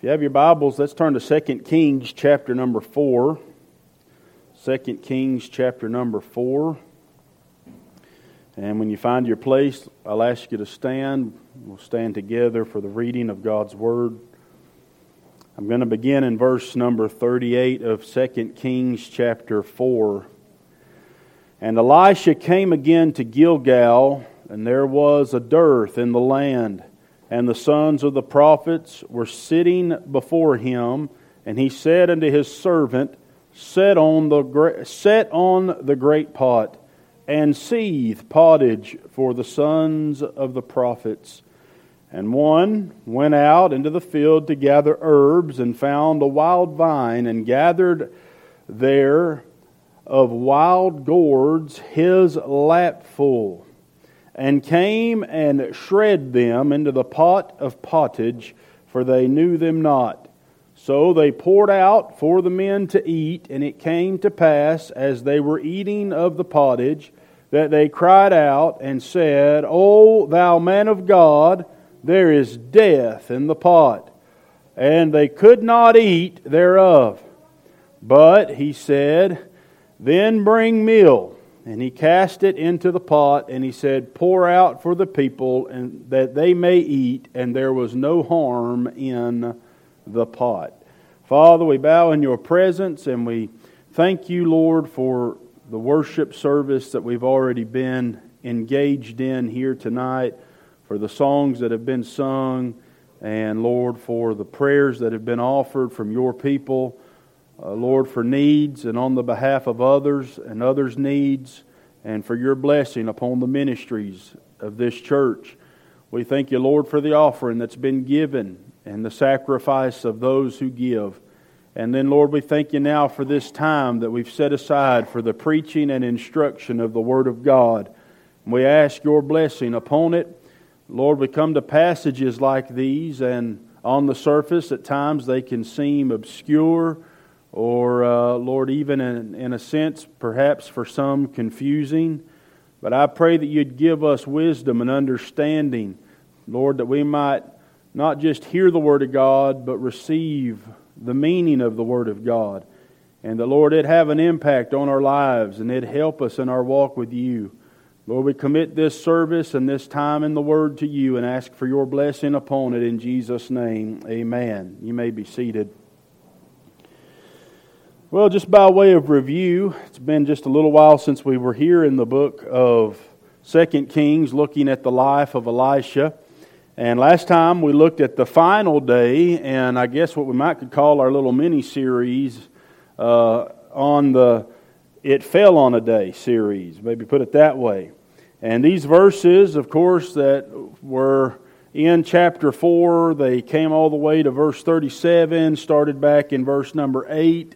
If you have your Bibles, let's turn to 2 Kings chapter number 4. 2 Kings chapter number 4. And when you find your place, I'll ask you to stand. We'll stand together for the reading of God's Word. I'm going to begin in verse number 38 of 2 Kings chapter 4. And Elisha came again to Gilgal, and there was a dearth in the land and the sons of the prophets were sitting before him, and he said unto his servant, Set on the, set on the great pot, and seethe pottage for the sons of the prophets. And one went out into the field to gather herbs, and found a wild vine, and gathered there of wild gourds his lapful and came and shred them into the pot of pottage, for they knew them not. So they poured out for the men to eat, and it came to pass, as they were eating of the pottage, that they cried out and said, O thou man of God, there is death in the pot. And they could not eat thereof. But he said, Then bring meal and he cast it into the pot, and he said, Pour out for the people, and that they may eat, and there was no harm in the pot. Father, we bow in your presence, and we thank you, Lord, for the worship service that we've already been engaged in here tonight, for the songs that have been sung, and Lord, for the prayers that have been offered from your people uh, Lord, for needs and on the behalf of others and others' needs, and for your blessing upon the ministries of this church. We thank you, Lord, for the offering that's been given and the sacrifice of those who give. And then, Lord, we thank you now for this time that we've set aside for the preaching and instruction of the Word of God. We ask your blessing upon it. Lord, we come to passages like these, and on the surface, at times they can seem obscure or, uh, Lord, even in, in a sense, perhaps for some confusing. But I pray that you'd give us wisdom and understanding, Lord, that we might not just hear the Word of God, but receive the meaning of the Word of God. And that, Lord, it have an impact on our lives and it help us in our walk with you. Lord, we commit this service and this time in the Word to you and ask for your blessing upon it in Jesus' name. Amen. You may be seated. Well, just by way of review, it's been just a little while since we were here in the book of Second Kings looking at the life of Elisha. And last time we looked at the final day, and I guess what we might could call our little mini series uh, on the It Fell on a Day series, maybe put it that way. And these verses, of course, that were in chapter 4, they came all the way to verse 37, started back in verse number 8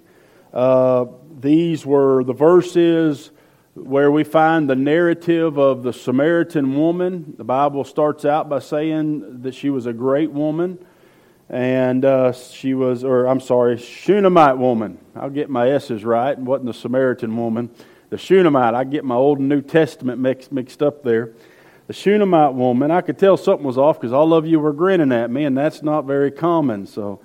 uh, these were the verses where we find the narrative of the Samaritan woman. The Bible starts out by saying that she was a great woman, and uh, she was, or I'm sorry, Shunammite woman. I'll get my S's right, and wasn't the Samaritan woman. The Shunammite, I get my Old and New Testament mixed, mixed up there. The Shunammite woman, I could tell something was off because all of you were grinning at me, and that's not very common. So,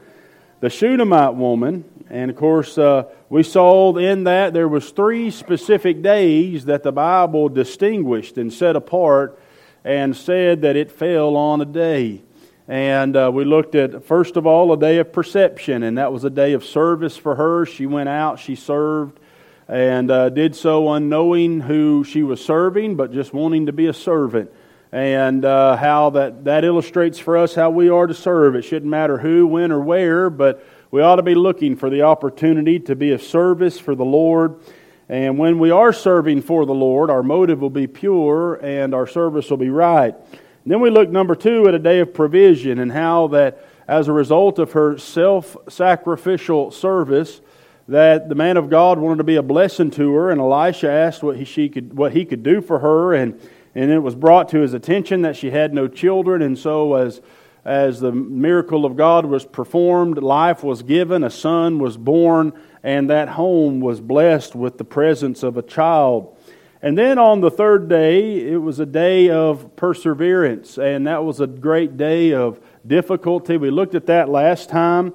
the Shunammite woman, and of course, uh, we saw in that there was three specific days that the Bible distinguished and set apart and said that it fell on a day. And uh, we looked at, first of all, a day of perception, and that was a day of service for her. She went out, she served, and uh, did so unknowing who she was serving, but just wanting to be a servant and uh, how that, that illustrates for us how we are to serve. It shouldn't matter who, when, or where, but we ought to be looking for the opportunity to be of service for the Lord. And when we are serving for the Lord, our motive will be pure and our service will be right. And then we look, number two, at a day of provision and how that as a result of her self sacrificial service, that the man of God wanted to be a blessing to her, and Elisha asked what he, she could, what he could do for her, and and it was brought to his attention that she had no children, and so as as the miracle of God was performed, life was given, a son was born, and that home was blessed with the presence of a child. And then on the third day, it was a day of perseverance, and that was a great day of difficulty. We looked at that last time.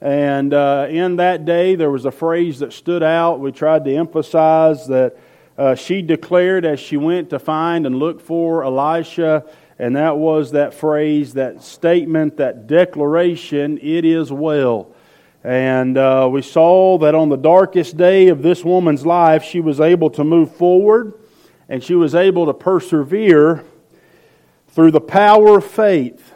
And uh, in that day, there was a phrase that stood out. We tried to emphasize that uh, she declared as she went to find and look for Elisha, and that was that phrase, that statement, that declaration, it is well. And uh, we saw that on the darkest day of this woman's life, she was able to move forward and she was able to persevere through the power of faith.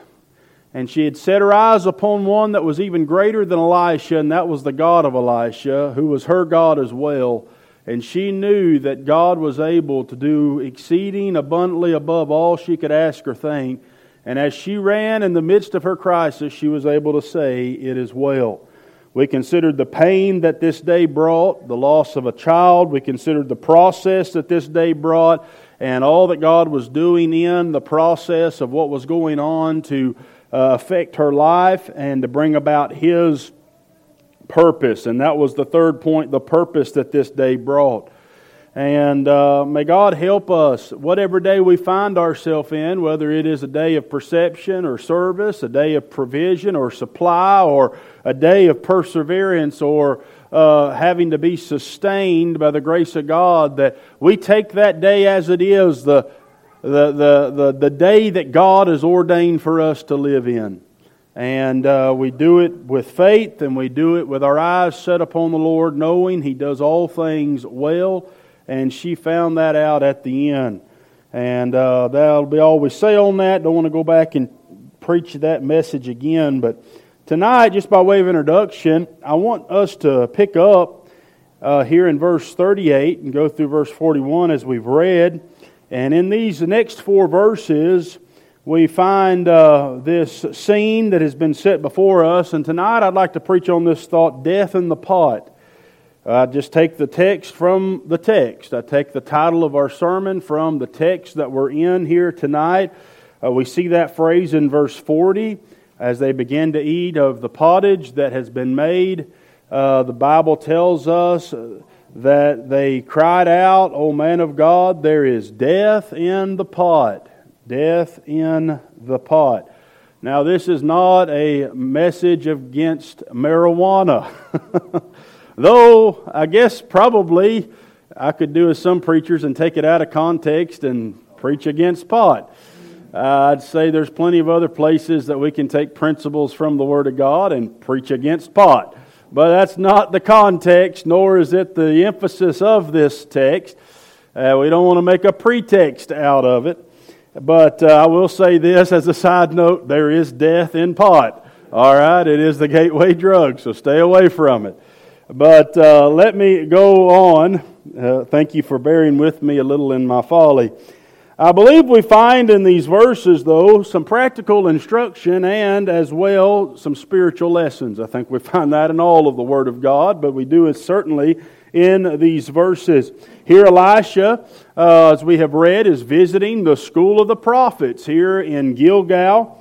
And she had set her eyes upon one that was even greater than Elisha, and that was the God of Elisha, who was her God as well. And she knew that God was able to do exceeding abundantly above all she could ask or think. And as she ran in the midst of her crisis, she was able to say, It is well. We considered the pain that this day brought, the loss of a child. We considered the process that this day brought, and all that God was doing in the process of what was going on to uh, affect her life and to bring about His purpose. And that was the third point the purpose that this day brought. And uh, may God help us, whatever day we find ourselves in, whether it is a day of perception or service, a day of provision or supply, or a day of perseverance, or uh, having to be sustained by the grace of God, that we take that day as it is, the, the, the, the, the day that God has ordained for us to live in. And uh, we do it with faith and we do it with our eyes set upon the Lord, knowing He does all things well and she found that out at the end. And uh, that'll be all we say on that. Don't want to go back and preach that message again. But tonight, just by way of introduction, I want us to pick up uh, here in verse 38 and go through verse 41 as we've read. And in these next four verses, we find uh, this scene that has been set before us. And tonight, I'd like to preach on this thought death in the pot. I just take the text from the text. I take the title of our sermon from the text that we're in here tonight. Uh, we see that phrase in verse 40 as they begin to eat of the pottage that has been made. Uh, the Bible tells us that they cried out, O man of God, there is death in the pot. Death in the pot. Now, this is not a message against marijuana. Though, I guess probably I could do as some preachers and take it out of context and preach against pot. Uh, I'd say there's plenty of other places that we can take principles from the Word of God and preach against pot. But that's not the context, nor is it the emphasis of this text. Uh, we don't want to make a pretext out of it. But uh, I will say this as a side note there is death in pot. All right? It is the gateway drug, so stay away from it. But uh, let me go on. Uh, thank you for bearing with me a little in my folly. I believe we find in these verses, though, some practical instruction and as well some spiritual lessons. I think we find that in all of the Word of God, but we do it certainly in these verses. Here, Elisha, uh, as we have read, is visiting the school of the prophets here in Gilgal.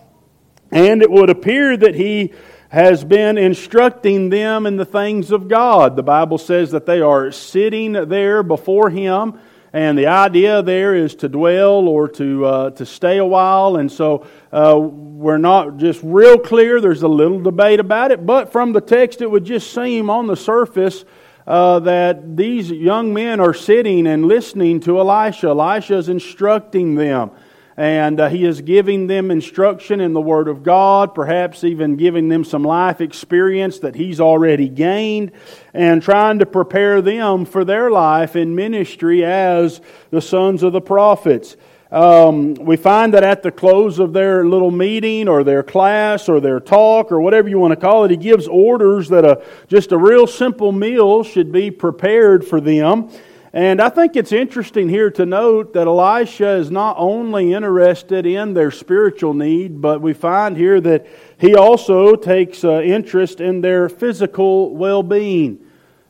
And it would appear that he has been instructing them in the things of God. The Bible says that they are sitting there before Him, and the idea there is to dwell or to, uh, to stay a while. And so uh, we're not just real clear. There's a little debate about it, but from the text, it would just seem on the surface. Uh, that these young men are sitting and listening to Elisha. Elisha is instructing them and uh, he is giving them instruction in the Word of God, perhaps even giving them some life experience that he's already gained, and trying to prepare them for their life in ministry as the sons of the prophets. Um, we find that at the close of their little meeting or their class or their talk or whatever you want to call it, he gives orders that a, just a real simple meal should be prepared for them. And I think it's interesting here to note that Elisha is not only interested in their spiritual need, but we find here that he also takes uh, interest in their physical well being.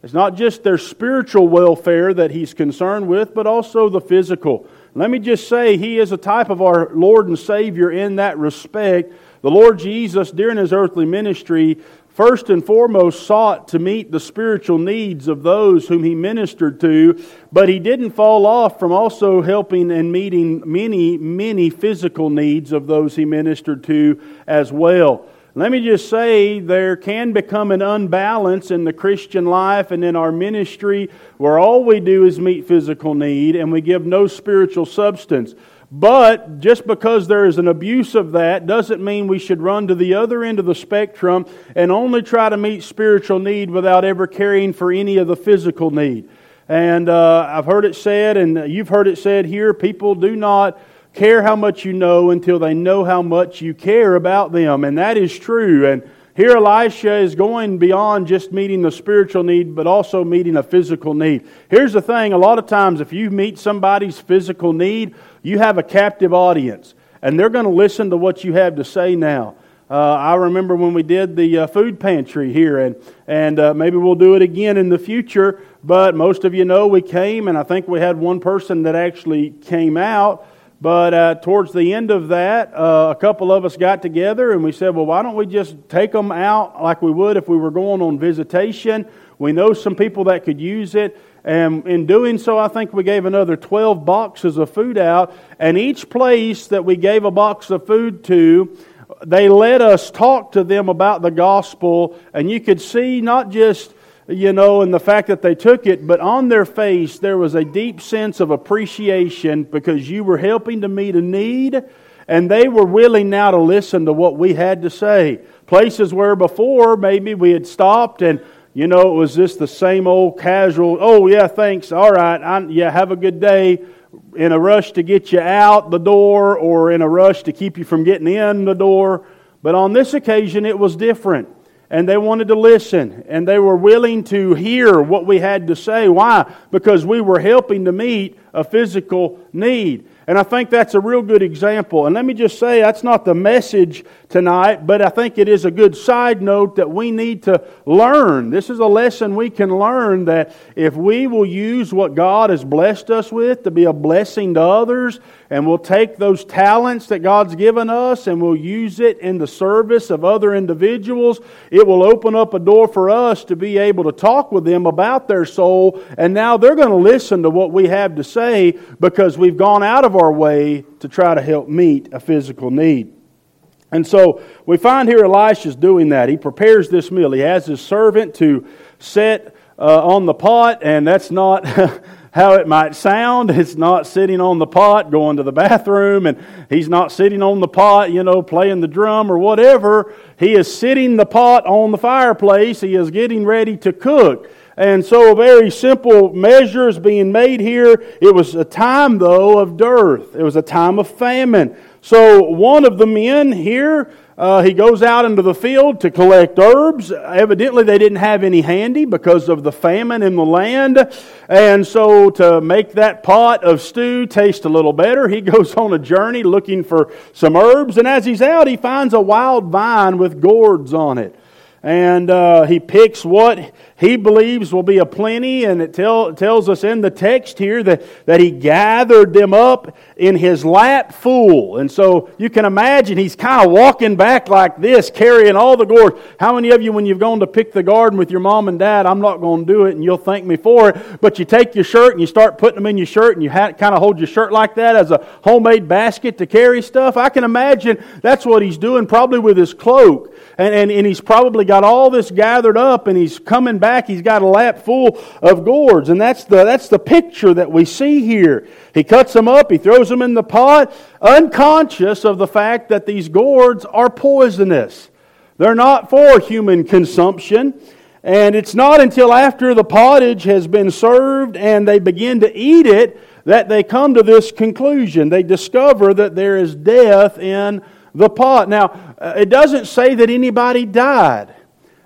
It's not just their spiritual welfare that he's concerned with, but also the physical. Let me just say, he is a type of our Lord and Savior in that respect. The Lord Jesus, during his earthly ministry, first and foremost sought to meet the spiritual needs of those whom he ministered to, but he didn't fall off from also helping and meeting many, many physical needs of those he ministered to as well. Let me just say there can become an unbalance in the Christian life and in our ministry where all we do is meet physical need and we give no spiritual substance. But just because there is an abuse of that doesn't mean we should run to the other end of the spectrum and only try to meet spiritual need without ever caring for any of the physical need. And uh, I've heard it said, and you've heard it said here people do not care how much you know until they know how much you care about them. And that is true. And here Elisha is going beyond just meeting the spiritual need, but also meeting a physical need. Here's the thing a lot of times, if you meet somebody's physical need, you have a captive audience, and they're going to listen to what you have to say now. Uh, I remember when we did the uh, food pantry here, and, and uh, maybe we'll do it again in the future. But most of you know we came, and I think we had one person that actually came out. But uh, towards the end of that, uh, a couple of us got together and we said, well, why don't we just take them out like we would if we were going on visitation? We know some people that could use it. And in doing so, I think we gave another 12 boxes of food out. And each place that we gave a box of food to, they let us talk to them about the gospel. And you could see not just you know, and the fact that they took it, but on their face there was a deep sense of appreciation because you were helping to meet a need, and they were willing now to listen to what we had to say. Places where before maybe we had stopped and you know, it was just the same old casual, oh, yeah, thanks, all right, I, yeah, have a good day, in a rush to get you out the door or in a rush to keep you from getting in the door. But on this occasion, it was different and they wanted to listen and they were willing to hear what we had to say. Why? Because we were helping to meet a physical need. And I think that's a real good example. And let me just say, that's not the message tonight, but I think it is a good side note that we need to learn. This is a lesson we can learn that if we will use what God has blessed us with to be a blessing to others, and we'll take those talents that God's given us and we'll use it in the service of other individuals, it will open up a door for us to be able to talk with them about their soul. And now they're going to listen to what we have to say because we've gone out of our way to try to help meet a physical need. And so we find here Elisha's doing that. He prepares this meal. He has his servant to set uh, on the pot, and that's not how it might sound. It's not sitting on the pot going to the bathroom, and he's not sitting on the pot, you know, playing the drum or whatever. He is sitting the pot on the fireplace. He is getting ready to cook. And so, a very simple measure is being made here. It was a time, though, of dearth. It was a time of famine. So, one of the men here uh, he goes out into the field to collect herbs. Evidently, they didn't have any handy because of the famine in the land. And so, to make that pot of stew taste a little better, he goes on a journey looking for some herbs. And as he's out, he finds a wild vine with gourds on it and uh, he picks what he believes will be a plenty, and it tell, tells us in the text here that, that he gathered them up in his lap full. And so you can imagine he's kind of walking back like this, carrying all the gourds. How many of you, when you've gone to pick the garden with your mom and dad, I'm not going to do it, and you'll thank me for it, but you take your shirt and you start putting them in your shirt, and you ha- kind of hold your shirt like that as a homemade basket to carry stuff? I can imagine that's what he's doing, probably with his cloak. And, and, and he's probably got all this gathered up and he's coming back. He's got a lap full of gourds. And that's the, that's the picture that we see here. He cuts them up, he throws them in the pot, unconscious of the fact that these gourds are poisonous. They're not for human consumption. And it's not until after the pottage has been served and they begin to eat it that they come to this conclusion. They discover that there is death in the pot. Now, uh, it doesn't say that anybody died.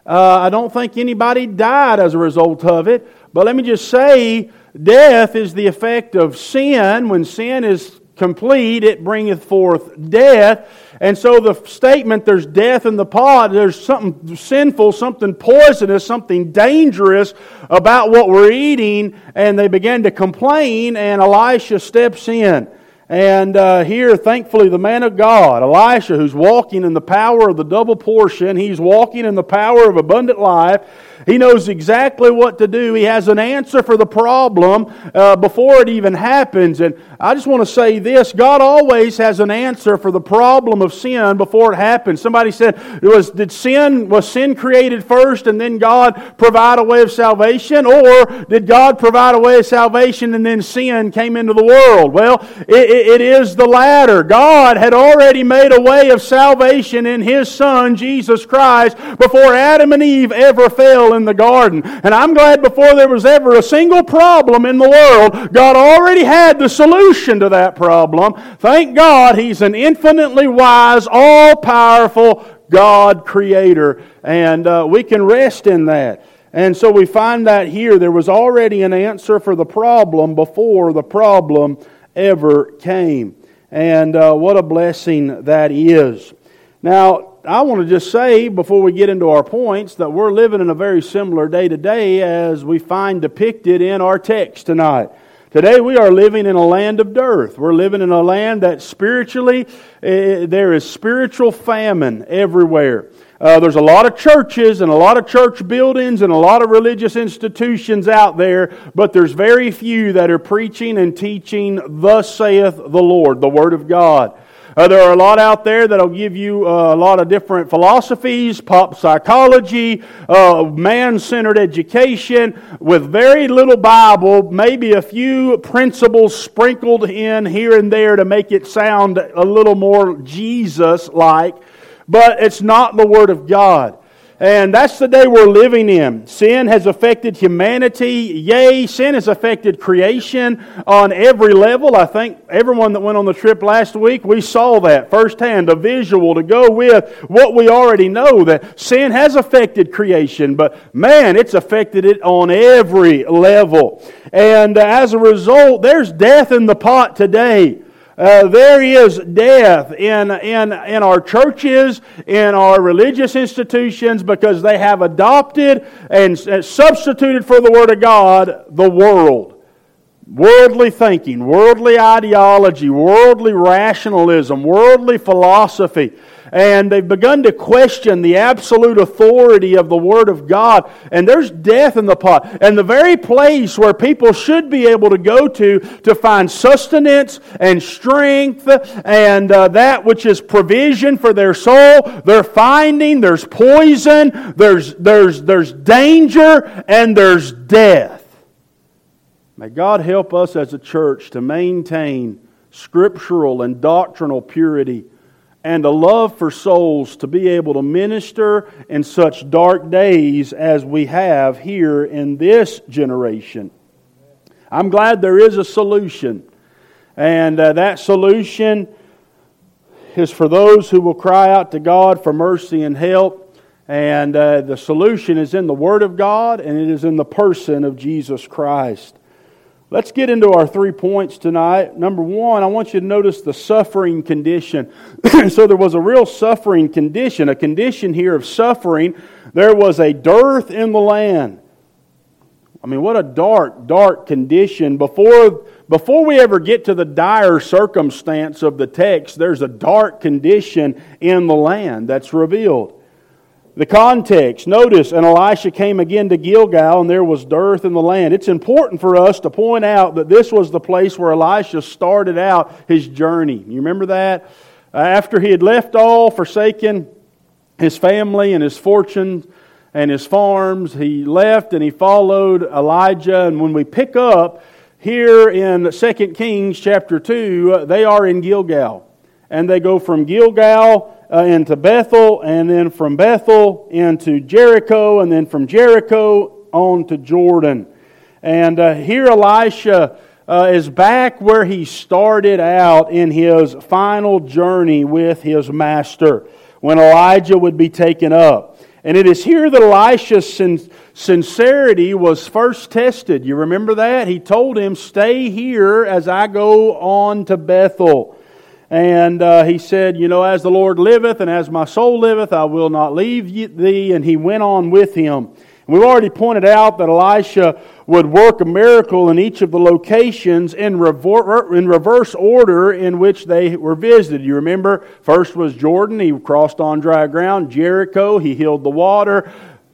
Uh, I don't think anybody died as a result of it. But let me just say, death is the effect of sin. When sin is complete, it bringeth forth death. And so the statement, there's death in the pot, there's something sinful, something poisonous, something dangerous about what we're eating. And they begin to complain, and Elisha steps in. And uh, here, thankfully, the man of God, Elisha, who's walking in the power of the double portion, he's walking in the power of abundant life. He knows exactly what to do. He has an answer for the problem uh, before it even happens. And I just want to say this God always has an answer for the problem of sin before it happens. Somebody said, was, Did sin, was sin created first and then God provide a way of salvation? Or did God provide a way of salvation and then sin came into the world? Well, it, it is the latter. God had already made a way of salvation in His Son, Jesus Christ, before Adam and Eve ever fell in the garden. And I'm glad before there was ever a single problem in the world, God already had the solution to that problem. Thank God He's an infinitely wise, all powerful God creator. And uh, we can rest in that. And so we find that here there was already an answer for the problem before the problem ever came. And uh, what a blessing that is. Now, I want to just say before we get into our points that we're living in a very similar day to day as we find depicted in our text tonight. Today we are living in a land of dearth. We're living in a land that spiritually, uh, there is spiritual famine everywhere. Uh, there's a lot of churches and a lot of church buildings and a lot of religious institutions out there, but there's very few that are preaching and teaching, Thus saith the Lord, the Word of God. Uh, there are a lot out there that'll give you uh, a lot of different philosophies, pop psychology, uh, man centered education with very little Bible, maybe a few principles sprinkled in here and there to make it sound a little more Jesus like, but it's not the Word of God. And that's the day we're living in. Sin has affected humanity. Yay, sin has affected creation on every level. I think everyone that went on the trip last week, we saw that firsthand, a visual to go with what we already know that sin has affected creation, but man, it's affected it on every level. And as a result, there's death in the pot today. Uh, there is death in, in, in our churches, in our religious institutions, because they have adopted and substituted for the Word of God the world. Worldly thinking, worldly ideology, worldly rationalism, worldly philosophy and they've begun to question the absolute authority of the Word of God. And there's death in the pot. And the very place where people should be able to go to to find sustenance and strength and uh, that which is provision for their soul, they're finding there's poison, there's, there's, there's danger, and there's death. May God help us as a church to maintain scriptural and doctrinal purity and a love for souls to be able to minister in such dark days as we have here in this generation. I'm glad there is a solution. And uh, that solution is for those who will cry out to God for mercy and help. And uh, the solution is in the Word of God and it is in the person of Jesus Christ. Let's get into our three points tonight. Number one, I want you to notice the suffering condition. so there was a real suffering condition, a condition here of suffering. There was a dearth in the land. I mean, what a dark, dark condition. Before, before we ever get to the dire circumstance of the text, there's a dark condition in the land that's revealed. The context. Notice, and Elisha came again to Gilgal, and there was dearth in the land. It's important for us to point out that this was the place where Elisha started out his journey. You remember that? Uh, after he had left all, forsaken his family and his fortune and his farms, he left and he followed Elijah. And when we pick up here in 2 Kings chapter 2, uh, they are in Gilgal. And they go from Gilgal uh, into Bethel, and then from Bethel into Jericho, and then from Jericho on to Jordan. And uh, here Elisha uh, is back where he started out in his final journey with his master when Elijah would be taken up. And it is here that Elisha's sin- sincerity was first tested. You remember that? He told him, Stay here as I go on to Bethel. And uh, he said, You know, as the Lord liveth and as my soul liveth, I will not leave thee. And he went on with him. We've already pointed out that Elisha would work a miracle in each of the locations in, rever- in reverse order in which they were visited. You remember, first was Jordan, he crossed on dry ground. Jericho, he healed the water.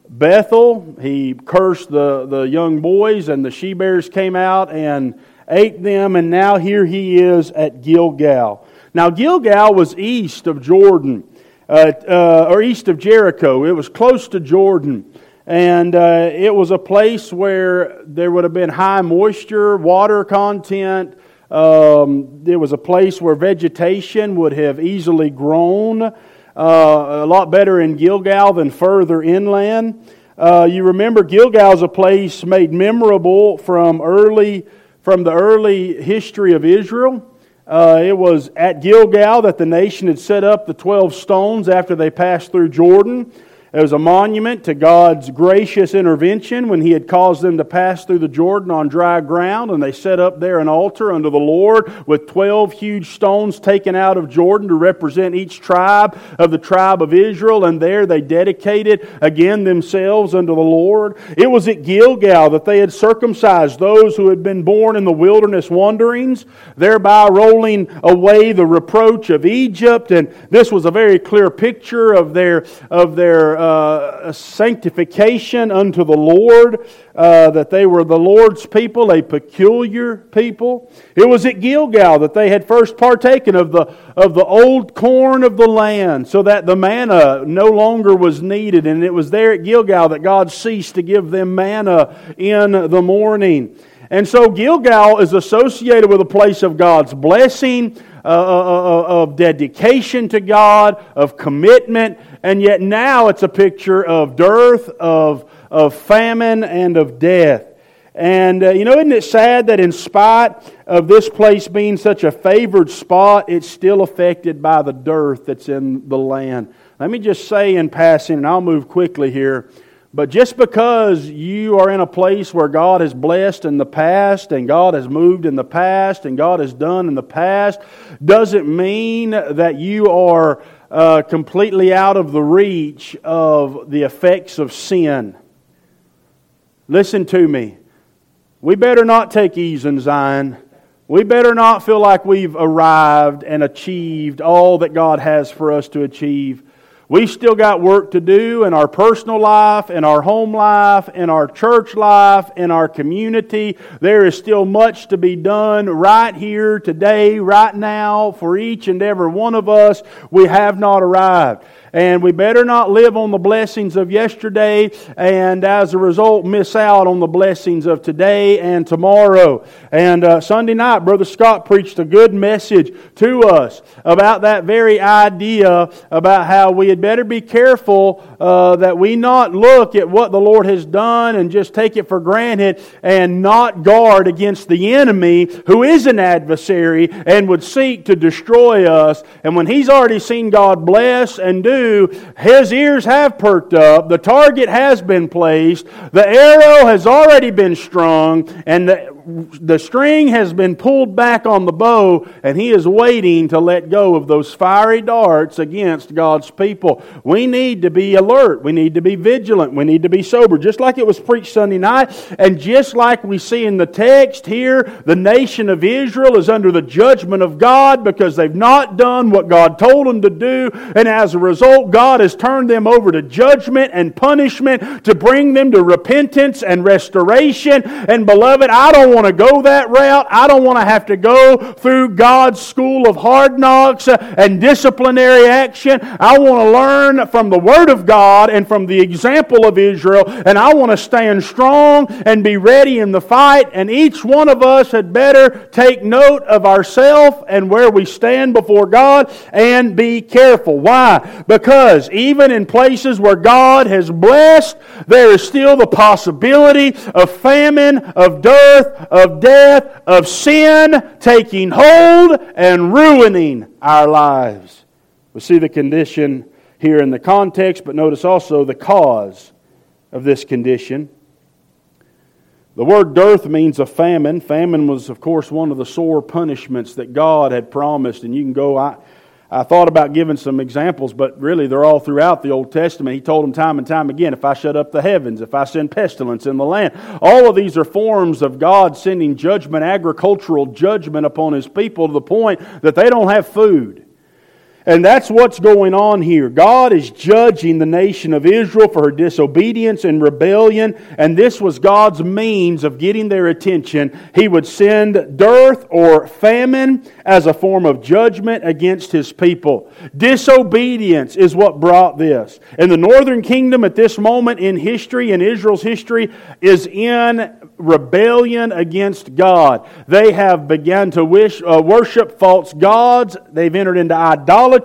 Bethel, he cursed the, the young boys, and the she bears came out and ate them. And now here he is at Gilgal. Now, Gilgal was east of Jordan, uh, uh, or east of Jericho. It was close to Jordan. And uh, it was a place where there would have been high moisture, water content. Um, it was a place where vegetation would have easily grown. Uh, a lot better in Gilgal than further inland. Uh, you remember Gilgal is a place made memorable from early from the early history of Israel. Uh, it was at Gilgal that the nation had set up the 12 stones after they passed through Jordan. It was a monument to God's gracious intervention when He had caused them to pass through the Jordan on dry ground, and they set up there an altar unto the Lord with 12 huge stones taken out of Jordan to represent each tribe of the tribe of Israel, and there they dedicated again themselves unto the Lord. It was at Gilgal that they had circumcised those who had been born in the wilderness wanderings, thereby rolling away the reproach of Egypt, and this was a very clear picture of their, of their uh, sanctification unto the Lord, uh, that they were the Lord's people, a peculiar people. It was at Gilgal that they had first partaken of the, of the old corn of the land, so that the manna no longer was needed. And it was there at Gilgal that God ceased to give them manna in the morning. And so Gilgal is associated with a place of God's blessing, uh, uh, uh, of dedication to God, of commitment, and yet now it's a picture of dearth, of, of famine, and of death. And, uh, you know, isn't it sad that in spite of this place being such a favored spot, it's still affected by the dearth that's in the land? Let me just say in passing, and I'll move quickly here. But just because you are in a place where God has blessed in the past and God has moved in the past and God has done in the past doesn't mean that you are uh, completely out of the reach of the effects of sin. Listen to me. We better not take ease in Zion. We better not feel like we've arrived and achieved all that God has for us to achieve. We still got work to do in our personal life, in our home life, in our church life, in our community. There is still much to be done right here, today, right now, for each and every one of us. We have not arrived. And we better not live on the blessings of yesterday and as a result miss out on the blessings of today and tomorrow. And uh, Sunday night, Brother Scott preached a good message to us about that very idea about how we had better be careful uh, that we not look at what the Lord has done and just take it for granted and not guard against the enemy who is an adversary and would seek to destroy us. And when he's already seen God bless and do his ears have perked up, the target has been placed, the arrow has already been strung, and the the string has been pulled back on the bow, and he is waiting to let go of those fiery darts against God's people. We need to be alert. We need to be vigilant. We need to be sober. Just like it was preached Sunday night, and just like we see in the text here, the nation of Israel is under the judgment of God because they've not done what God told them to do, and as a result, God has turned them over to judgment and punishment to bring them to repentance and restoration. And beloved, I don't want want to go that route. I don't want to have to go through God's school of hard knocks and disciplinary action. I want to learn from the Word of God and from the example of Israel, and I want to stand strong and be ready in the fight. And each one of us had better take note of ourselves and where we stand before God and be careful. Why? Because even in places where God has blessed, there is still the possibility of famine, of dearth, of death, of sin taking hold and ruining our lives. We see the condition here in the context, but notice also the cause of this condition. The word dearth means a famine. Famine was, of course, one of the sore punishments that God had promised. And you can go, I, thought about giving some examples, but really they're all throughout the Old Testament. He told them time and time again if I shut up the heavens, if I send pestilence in the land. All of these are forms of God sending judgment, agricultural judgment upon His people to the point that they don't have food. And that's what's going on here. God is judging the nation of Israel for her disobedience and rebellion, and this was God's means of getting their attention. He would send dearth or famine as a form of judgment against his people. Disobedience is what brought this. And the northern kingdom at this moment in history, in Israel's history, is in rebellion against God. They have begun to wish, uh, worship false gods. They've entered into idolatry.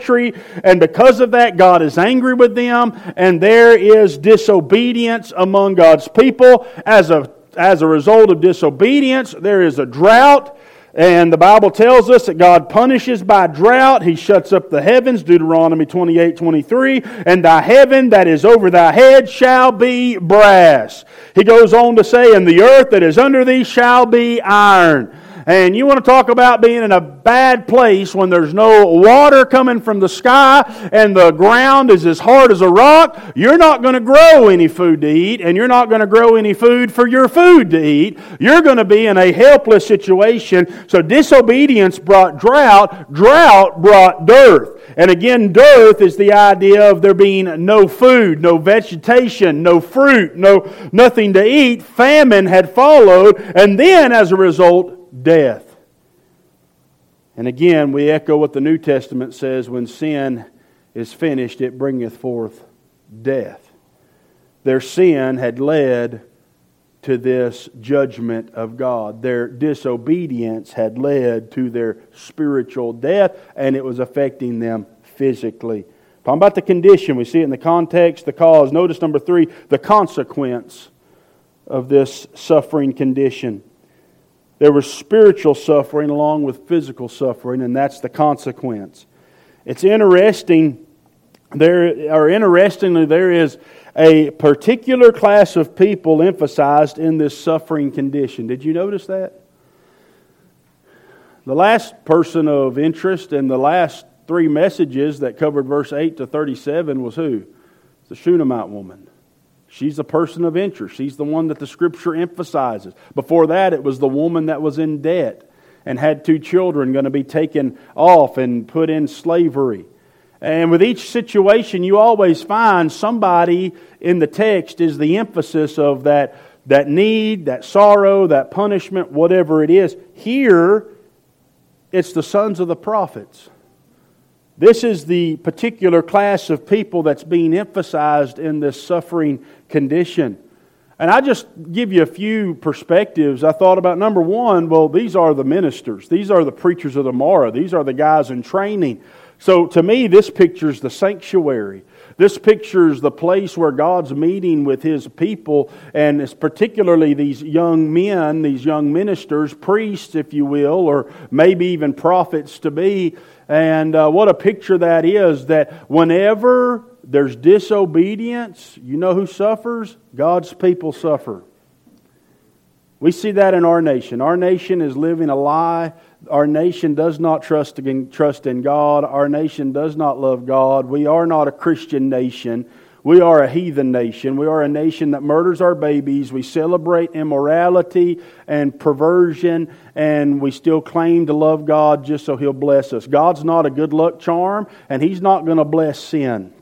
And because of that, God is angry with them. And there is disobedience among God's people. As a, as a result of disobedience, there is a drought. And the Bible tells us that God punishes by drought. He shuts up the heavens, Deuteronomy 28 23. And thy heaven that is over thy head shall be brass. He goes on to say, And the earth that is under thee shall be iron. And you want to talk about being in a bad place when there's no water coming from the sky and the ground is as hard as a rock. You're not going to grow any food to eat, and you're not going to grow any food for your food to eat. You're going to be in a helpless situation. So disobedience brought drought, drought brought dearth. And again, dearth is the idea of there being no food, no vegetation, no fruit, no nothing to eat. Famine had followed, and then as a result, death. And again, we echo what the New Testament says when sin is finished, it bringeth forth death. Their sin had led to this judgment of God. Their disobedience had led to their spiritual death, and it was affecting them physically. Talking about the condition, we see it in the context, the cause. Notice number three, the consequence of this suffering condition. There was spiritual suffering along with physical suffering, and that's the consequence. It's interesting, there, or interestingly, there is a particular class of people emphasized in this suffering condition. Did you notice that? The last person of interest in the last three messages that covered verse 8 to 37 was who? The Shunammite woman. She's a person of interest. She's the one that the scripture emphasizes. Before that, it was the woman that was in debt and had two children going to be taken off and put in slavery. And with each situation, you always find somebody in the text is the emphasis of that, that need, that sorrow, that punishment, whatever it is. Here, it's the sons of the prophets. This is the particular class of people that's being emphasized in this suffering condition. And I just give you a few perspectives. I thought about number one, well, these are the ministers, these are the preachers of tomorrow, these are the guys in training. So to me, this pictures the sanctuary. This pictures the place where God's meeting with His people, and it's particularly these young men, these young ministers, priests, if you will, or maybe even prophets to be. And uh, what a picture that is that whenever there's disobedience, you know who suffers? God's people suffer. We see that in our nation. Our nation is living a lie. Our nation does not trust in, trust in God. Our nation does not love God. We are not a Christian nation. We are a heathen nation. We are a nation that murders our babies. We celebrate immorality and perversion, and we still claim to love God just so He'll bless us. God's not a good luck charm, and He's not going to bless sin.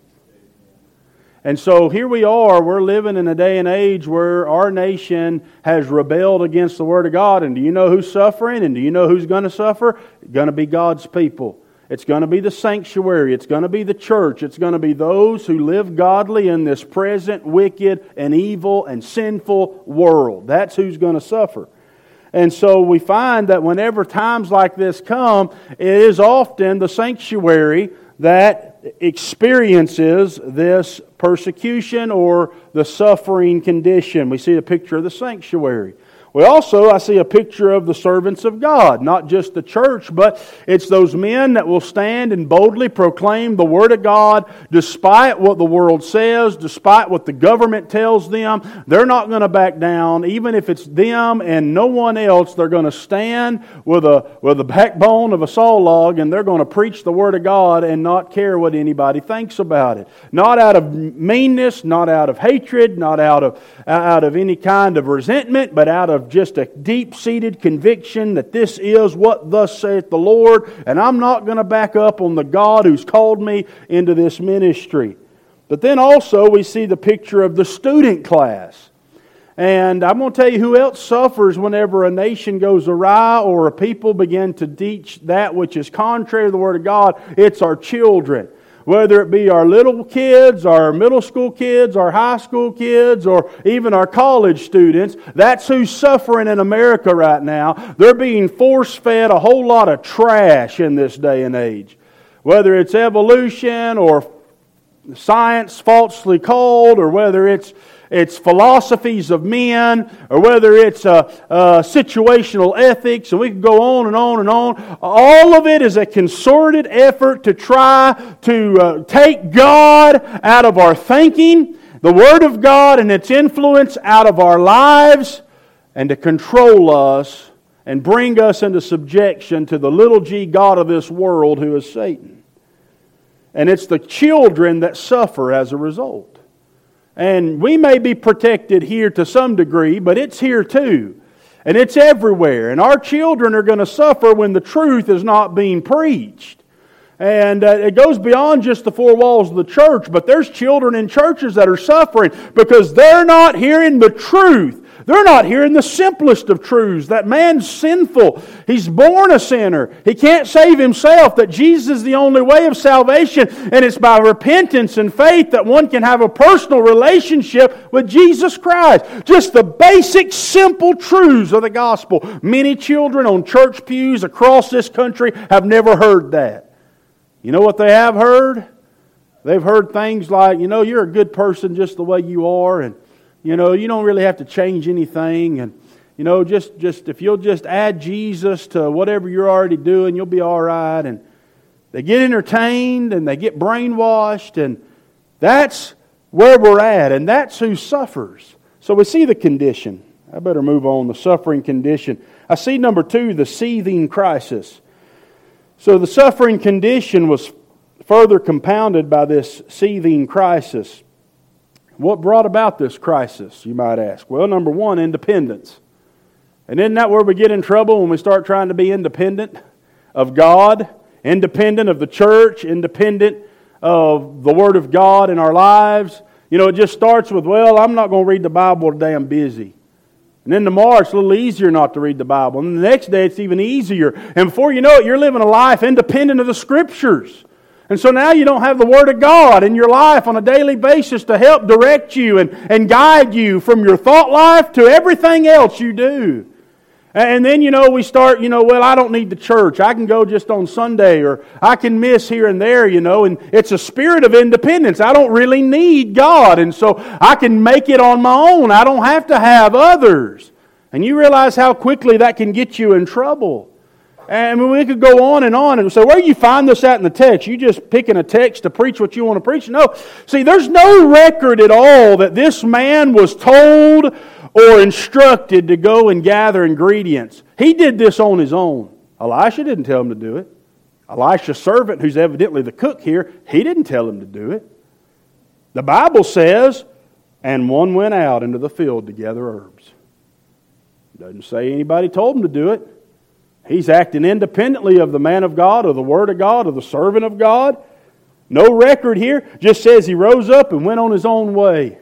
And so here we are, we're living in a day and age where our nation has rebelled against the Word of God. And do you know who's suffering? And do you know who's going to suffer? Going to be God's people. It's going to be the sanctuary. It's going to be the church. It's going to be those who live godly in this present wicked and evil and sinful world. That's who's going to suffer. And so we find that whenever times like this come, it is often the sanctuary that experiences this persecution or the suffering condition. We see a picture of the sanctuary. We also, I see a picture of the servants of God, not just the church, but it's those men that will stand and boldly proclaim the Word of God despite what the world says, despite what the government tells them. They're not going to back down. Even if it's them and no one else, they're going to stand with a, with a backbone of a saw log and they're going to preach the Word of God and not care what anybody thinks about it. Not out of meanness, not out of hatred, not out of, out of any kind of resentment, but out of of just a deep seated conviction that this is what thus saith the Lord, and I'm not going to back up on the God who's called me into this ministry. But then also we see the picture of the student class. And I'm going to tell you who else suffers whenever a nation goes awry or a people begin to teach that which is contrary to the Word of God. It's our children whether it be our little kids, our middle school kids, our high school kids, or even our college students. That's who's suffering in America right now. They're being force fed a whole lot of trash in this day and age. Whether it's evolution or science falsely called, or whether it's it's philosophies of men, or whether it's uh, uh, situational ethics, and we can go on and on and on. All of it is a concerted effort to try to uh, take God out of our thinking, the Word of God and its influence out of our lives, and to control us and bring us into subjection to the little g God of this world who is Satan. And it's the children that suffer as a result. And we may be protected here to some degree, but it's here too. And it's everywhere. And our children are going to suffer when the truth is not being preached. And uh, it goes beyond just the four walls of the church, but there's children in churches that are suffering because they're not hearing the truth. They're not hearing the simplest of truths that man's sinful. He's born a sinner. He can't save himself, that Jesus is the only way of salvation, and it's by repentance and faith that one can have a personal relationship with Jesus Christ. Just the basic, simple truths of the gospel. Many children on church pews across this country have never heard that. You know what they have heard? They've heard things like, you know, you're a good person just the way you are, and you know, you don't really have to change anything. And, you know, just, just if you'll just add Jesus to whatever you're already doing, you'll be all right. And they get entertained and they get brainwashed. And that's where we're at. And that's who suffers. So we see the condition. I better move on. The suffering condition. I see number two, the seething crisis. So the suffering condition was further compounded by this seething crisis. What brought about this crisis, you might ask? Well, number one, independence. And isn't that where we get in trouble when we start trying to be independent of God, independent of the church, independent of the Word of God in our lives? You know, it just starts with, well, I'm not going to read the Bible today, I'm busy. And then tomorrow it's a little easier not to read the Bible. And the next day it's even easier. And before you know it, you're living a life independent of the Scriptures. And so now you don't have the Word of God in your life on a daily basis to help direct you and, and guide you from your thought life to everything else you do. And then, you know, we start, you know, well, I don't need the church. I can go just on Sunday or I can miss here and there, you know, and it's a spirit of independence. I don't really need God. And so I can make it on my own. I don't have to have others. And you realize how quickly that can get you in trouble. And we could go on and on and say, where you find this at in the text? You just picking a text to preach what you want to preach? No. See, there's no record at all that this man was told or instructed to go and gather ingredients. He did this on his own. Elisha didn't tell him to do it. Elisha's servant, who's evidently the cook here, he didn't tell him to do it. The Bible says, and one went out into the field to gather herbs. Doesn't say anybody told him to do it. He's acting independently of the man of God, or the Word of God, or the servant of God. No record here. Just says he rose up and went on his own way.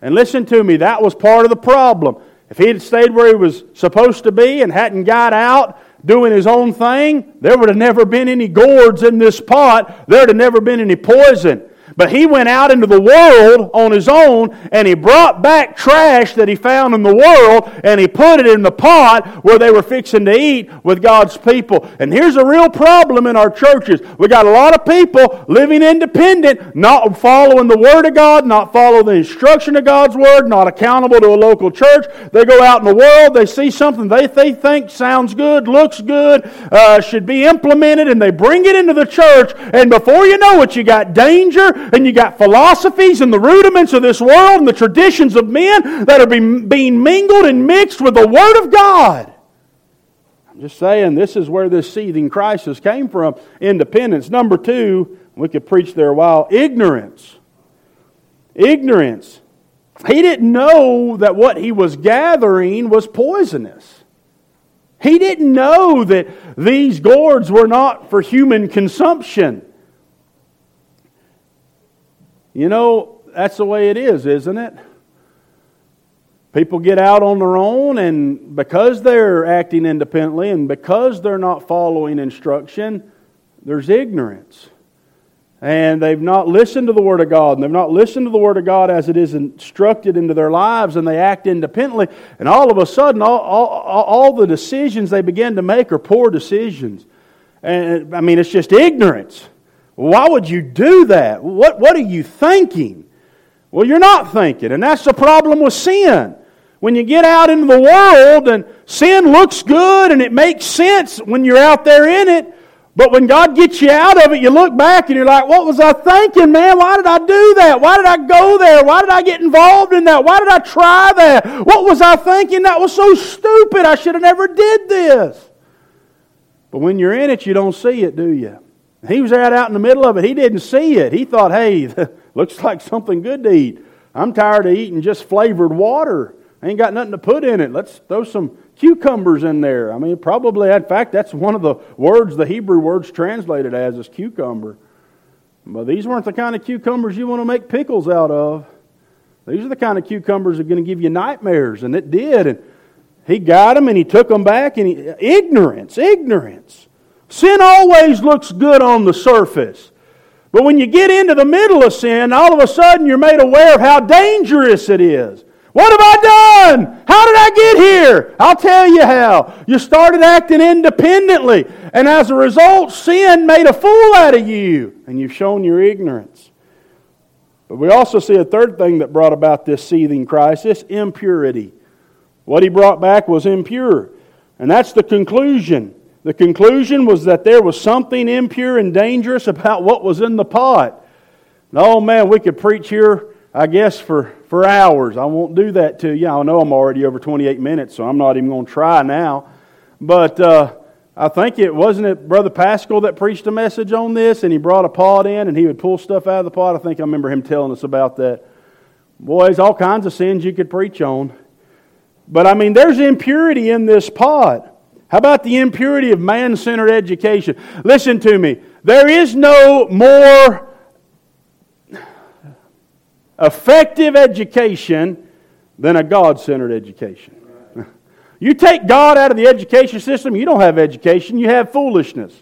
And listen to me, that was part of the problem. If he had stayed where he was supposed to be and hadn't got out doing his own thing, there would have never been any gourds in this pot. There would have never been any poison. But he went out into the world on his own and he brought back trash that he found in the world and he put it in the pot where they were fixing to eat with God's people. And here's a real problem in our churches. We got a lot of people living independent, not following the Word of God, not following the instruction of God's Word, not accountable to a local church. They go out in the world, they see something they, they think sounds good, looks good, uh, should be implemented, and they bring it into the church. And before you know it, you got danger and you got philosophies and the rudiments of this world and the traditions of men that are being, being mingled and mixed with the Word of God. I'm just saying, this is where this seething crisis came from. Independence. Number two, we could preach there a while ignorance. Ignorance. He didn't know that what he was gathering was poisonous. He didn't know that these gourds were not for human consumption. You know, that's the way it is, isn't it? People get out on their own, and because they're acting independently and because they're not following instruction, there's ignorance. And they've not listened to the Word of God, and they've not listened to the Word of God as it is instructed into their lives, and they act independently. And all of a sudden, all, all, all the decisions they begin to make are poor decisions. And I mean, it's just ignorance. Why would you do that? What, what are you thinking? Well, you're not thinking, and that's the problem with sin. When you get out into the world and sin looks good and it makes sense when you're out there in it, but when God gets you out of it, you look back and you're like, what was I thinking, man? Why did I do that? Why did I go there? Why did I get involved in that? Why did I try that? What was I thinking? That was so stupid. I should have never did this. But when you're in it, you don't see it, do you? He was out, out in the middle of it. He didn't see it. He thought, hey, looks like something good to eat. I'm tired of eating just flavored water. I ain't got nothing to put in it. Let's throw some cucumbers in there. I mean, probably, in fact, that's one of the words, the Hebrew words translated as is cucumber. But these weren't the kind of cucumbers you want to make pickles out of. These are the kind of cucumbers that are going to give you nightmares, and it did. And he got them and he took them back, and he, ignorance, ignorance. Sin always looks good on the surface. But when you get into the middle of sin, all of a sudden you're made aware of how dangerous it is. What have I done? How did I get here? I'll tell you how. You started acting independently, and as a result, sin made a fool out of you, and you've shown your ignorance. But we also see a third thing that brought about this seething crisis impurity. What he brought back was impure. And that's the conclusion. The conclusion was that there was something impure and dangerous about what was in the pot. oh man, we could preach here, I guess, for, for hours. I won't do that to you. I know I'm already over 28 minutes, so I'm not even going to try now. But uh, I think it wasn't it Brother Pascal that preached a message on this, and he brought a pot in, and he would pull stuff out of the pot. I think I remember him telling us about that. Boys, all kinds of sins you could preach on. But I mean, there's impurity in this pot. How about the impurity of man centered education? Listen to me. There is no more effective education than a God centered education. You take God out of the education system, you don't have education, you have foolishness.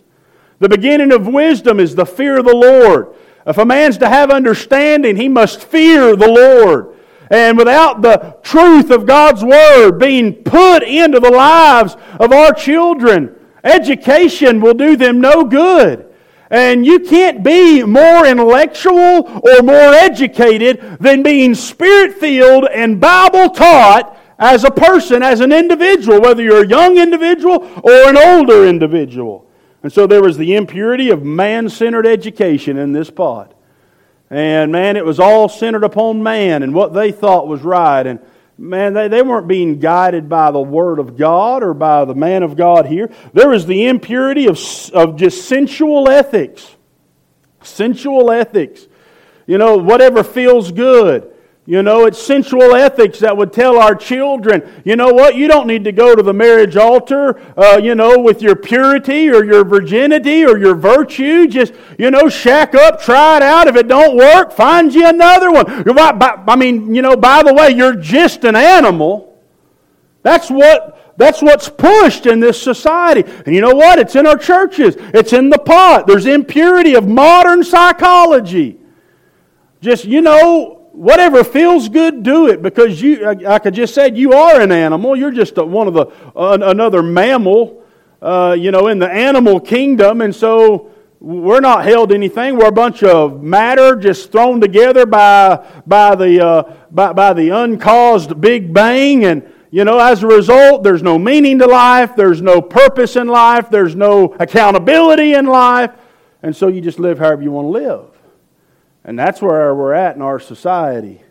The beginning of wisdom is the fear of the Lord. If a man's to have understanding, he must fear the Lord. And without the truth of God's Word being put into the lives of our children, education will do them no good. And you can't be more intellectual or more educated than being spirit filled and Bible taught as a person, as an individual, whether you're a young individual or an older individual. And so there was the impurity of man centered education in this pot. And man, it was all centered upon man and what they thought was right. And man, they, they weren't being guided by the Word of God or by the man of God here. There was the impurity of, of just sensual ethics. Sensual ethics. You know, whatever feels good. You know, it's sensual ethics that would tell our children, you know what, you don't need to go to the marriage altar, uh, you know, with your purity or your virginity or your virtue. Just, you know, shack up, try it out. If it don't work, find you another one. I mean, you know, by the way, you're just an animal. That's what, that's what's pushed in this society. And you know what? It's in our churches. It's in the pot. There's impurity of modern psychology. Just, you know, whatever feels good, do it because you, like I just said, you are an animal. You're just a, one of the, uh, another mammal, uh, you know, in the animal kingdom. And so we're not held anything. We're a bunch of matter just thrown together by, by, the, uh, by, by the uncaused Big Bang. And, you know, as a result, there's no meaning to life. There's no purpose in life. There's no accountability in life. And so you just live however you want to live. And that's where we're at in our society.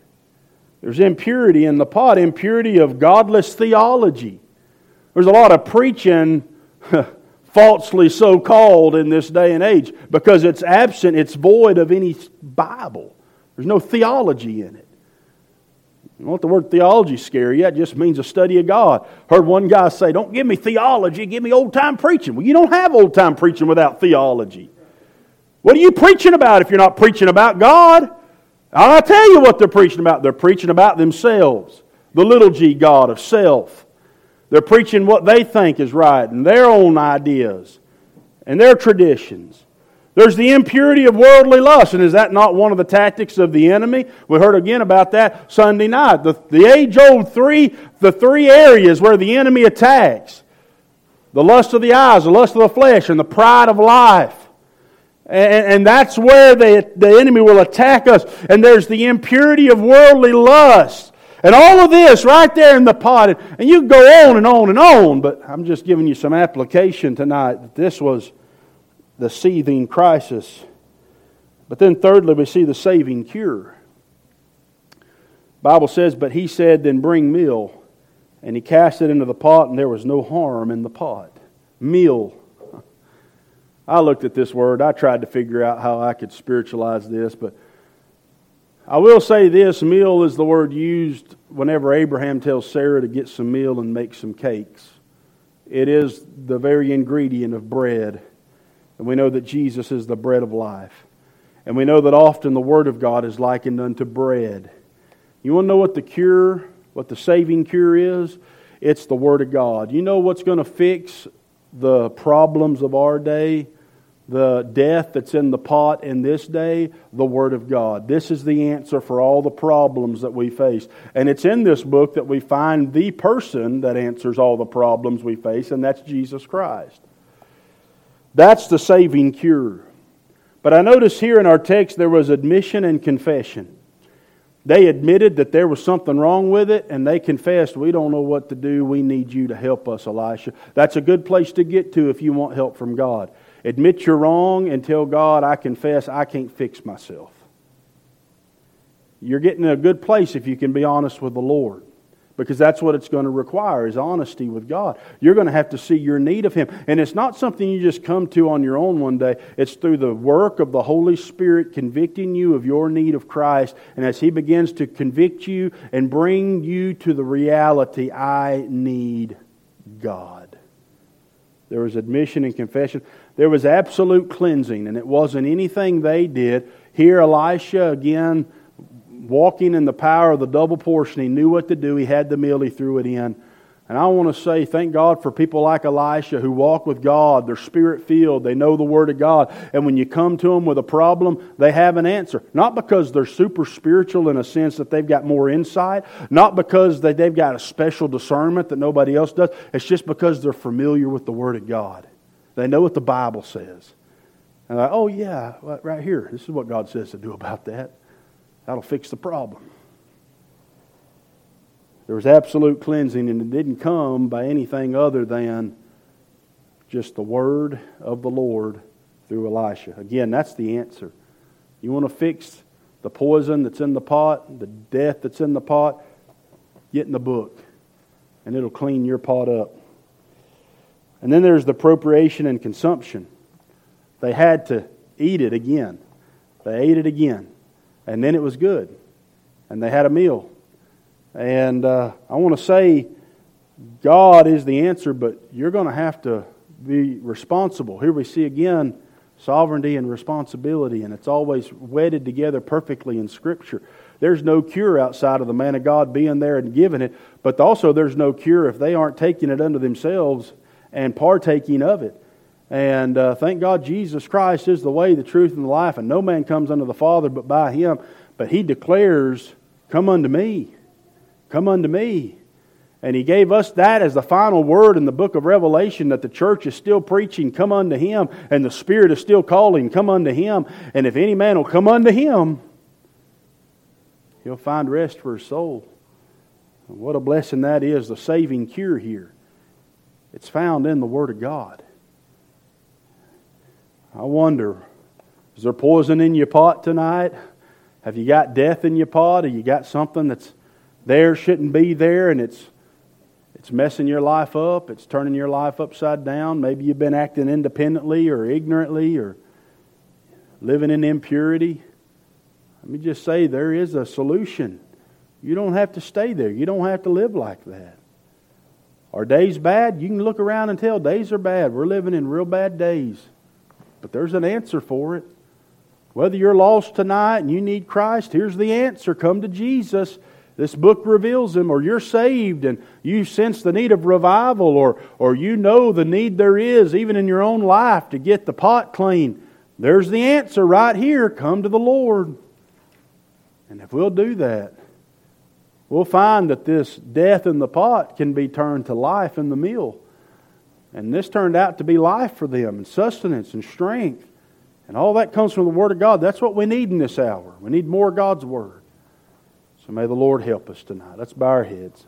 There's impurity in the pot, impurity of godless theology. There's a lot of preaching, falsely so called, in this day and age because it's absent, it's void of any Bible. There's no theology in it. You don't let the word theology scare you. It just means a study of God. Heard one guy say, Don't give me theology, give me old time preaching. Well, you don't have old time preaching without theology. What are you preaching about if you're not preaching about God? I'll tell you what they're preaching about. They're preaching about themselves, the little g God of self. They're preaching what they think is right and their own ideas and their traditions. There's the impurity of worldly lust, and is that not one of the tactics of the enemy? We heard again about that Sunday night. The, the age old three, the three areas where the enemy attacks the lust of the eyes, the lust of the flesh, and the pride of life. And, and that's where the, the enemy will attack us. And there's the impurity of worldly lust. And all of this right there in the pot. And you go on and on and on, but I'm just giving you some application tonight this was the seething crisis. But then thirdly, we see the saving cure. Bible says, But he said, Then bring meal. And he cast it into the pot, and there was no harm in the pot. Meal. I looked at this word. I tried to figure out how I could spiritualize this, but I will say this meal is the word used whenever Abraham tells Sarah to get some meal and make some cakes. It is the very ingredient of bread. And we know that Jesus is the bread of life. And we know that often the Word of God is likened unto bread. You want to know what the cure, what the saving cure is? It's the Word of God. You know what's going to fix the problems of our day? the death that's in the pot in this day? The Word of God. This is the answer for all the problems that we face. And it's in this book that we find the person that answers all the problems we face, and that's Jesus Christ. That's the saving cure. But I notice here in our text there was admission and confession. They admitted that there was something wrong with it, and they confessed, We don't know what to do. We need you to help us, Elisha. That's a good place to get to if you want help from God. Admit you're wrong and tell God, I confess I can't fix myself. You're getting in a good place if you can be honest with the Lord. Because that's what it's going to require is honesty with God. You're going to have to see your need of Him. And it's not something you just come to on your own one day. It's through the work of the Holy Spirit convicting you of your need of Christ. And as He begins to convict you and bring you to the reality, I need God. There was admission and confession. There was absolute cleansing, and it wasn't anything they did. Here, Elisha, again, walking in the power of the double portion, he knew what to do. He had the meal, he threw it in. And I want to say, thank God for people like Elisha who walk with God. They're spirit filled. They know the Word of God. And when you come to them with a problem, they have an answer. Not because they're super spiritual in a sense that they've got more insight. Not because they've got a special discernment that nobody else does. It's just because they're familiar with the Word of God. They know what the Bible says. And like, oh, yeah, right here. This is what God says to do about that. That'll fix the problem. There was absolute cleansing, and it didn't come by anything other than just the word of the Lord through Elisha. Again, that's the answer. You want to fix the poison that's in the pot, the death that's in the pot, get in the book, and it'll clean your pot up. And then there's the appropriation and consumption. They had to eat it again. They ate it again. And then it was good. And they had a meal. And uh, I want to say, God is the answer, but you're going to have to be responsible. Here we see again sovereignty and responsibility, and it's always wedded together perfectly in Scripture. There's no cure outside of the man of God being there and giving it, but also there's no cure if they aren't taking it unto themselves and partaking of it. And uh, thank God Jesus Christ is the way, the truth, and the life, and no man comes unto the Father but by him. But he declares, Come unto me. Come unto me. And he gave us that as the final word in the book of Revelation that the church is still preaching, Come unto him. And the Spirit is still calling, Come unto him. And if any man will come unto him, he'll find rest for his soul. What a blessing that is, the saving cure here. It's found in the Word of God. I wonder, is there poison in your pot tonight? Have you got death in your pot? Or you got something that's there, shouldn't be there, and it's it's messing your life up, it's turning your life upside down. Maybe you've been acting independently or ignorantly or living in impurity. Let me just say there is a solution. You don't have to stay there. You don't have to live like that. Are days bad? You can look around and tell days are bad. We're living in real bad days. But there's an answer for it. Whether you're lost tonight and you need Christ, here's the answer come to Jesus. This book reveals him, or you're saved and you sense the need of revival, or, or you know the need there is, even in your own life, to get the pot clean. There's the answer right here come to the Lord. And if we'll do that, we'll find that this death in the pot can be turned to life in the meal. And this turned out to be life for them, and sustenance and strength. And all that comes from the Word of God. That's what we need in this hour. We need more God's Word. So may the Lord help us tonight. Let's bow our heads.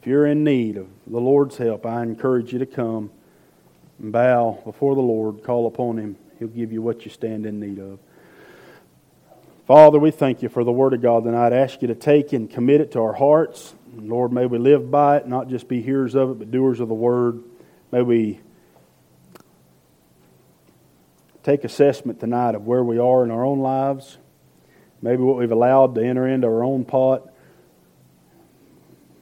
If you're in need of the Lord's help, I encourage you to come and bow before the Lord, call upon Him. He'll give you what you stand in need of. Father, we thank you for the Word of God tonight. I ask you to take and commit it to our hearts. Lord, may we live by it, not just be hearers of it, but doers of the Word. May we take assessment tonight of where we are in our own lives, maybe what we've allowed to enter into our own pot,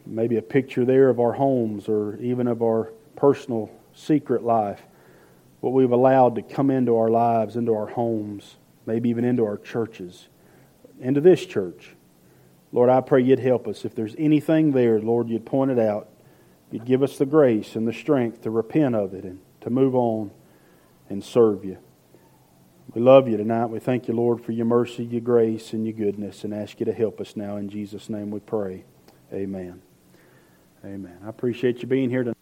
maybe a picture there of our homes or even of our personal secret life, what we've allowed to come into our lives, into our homes, maybe even into our churches into this church. Lord, I pray you'd help us. If there's anything there, Lord, you'd point it out. You'd give us the grace and the strength to repent of it and to move on and serve you. We love you tonight. We thank you, Lord, for your mercy, your grace, and your goodness, and ask you to help us now. In Jesus' name we pray. Amen. Amen. I appreciate you being here tonight.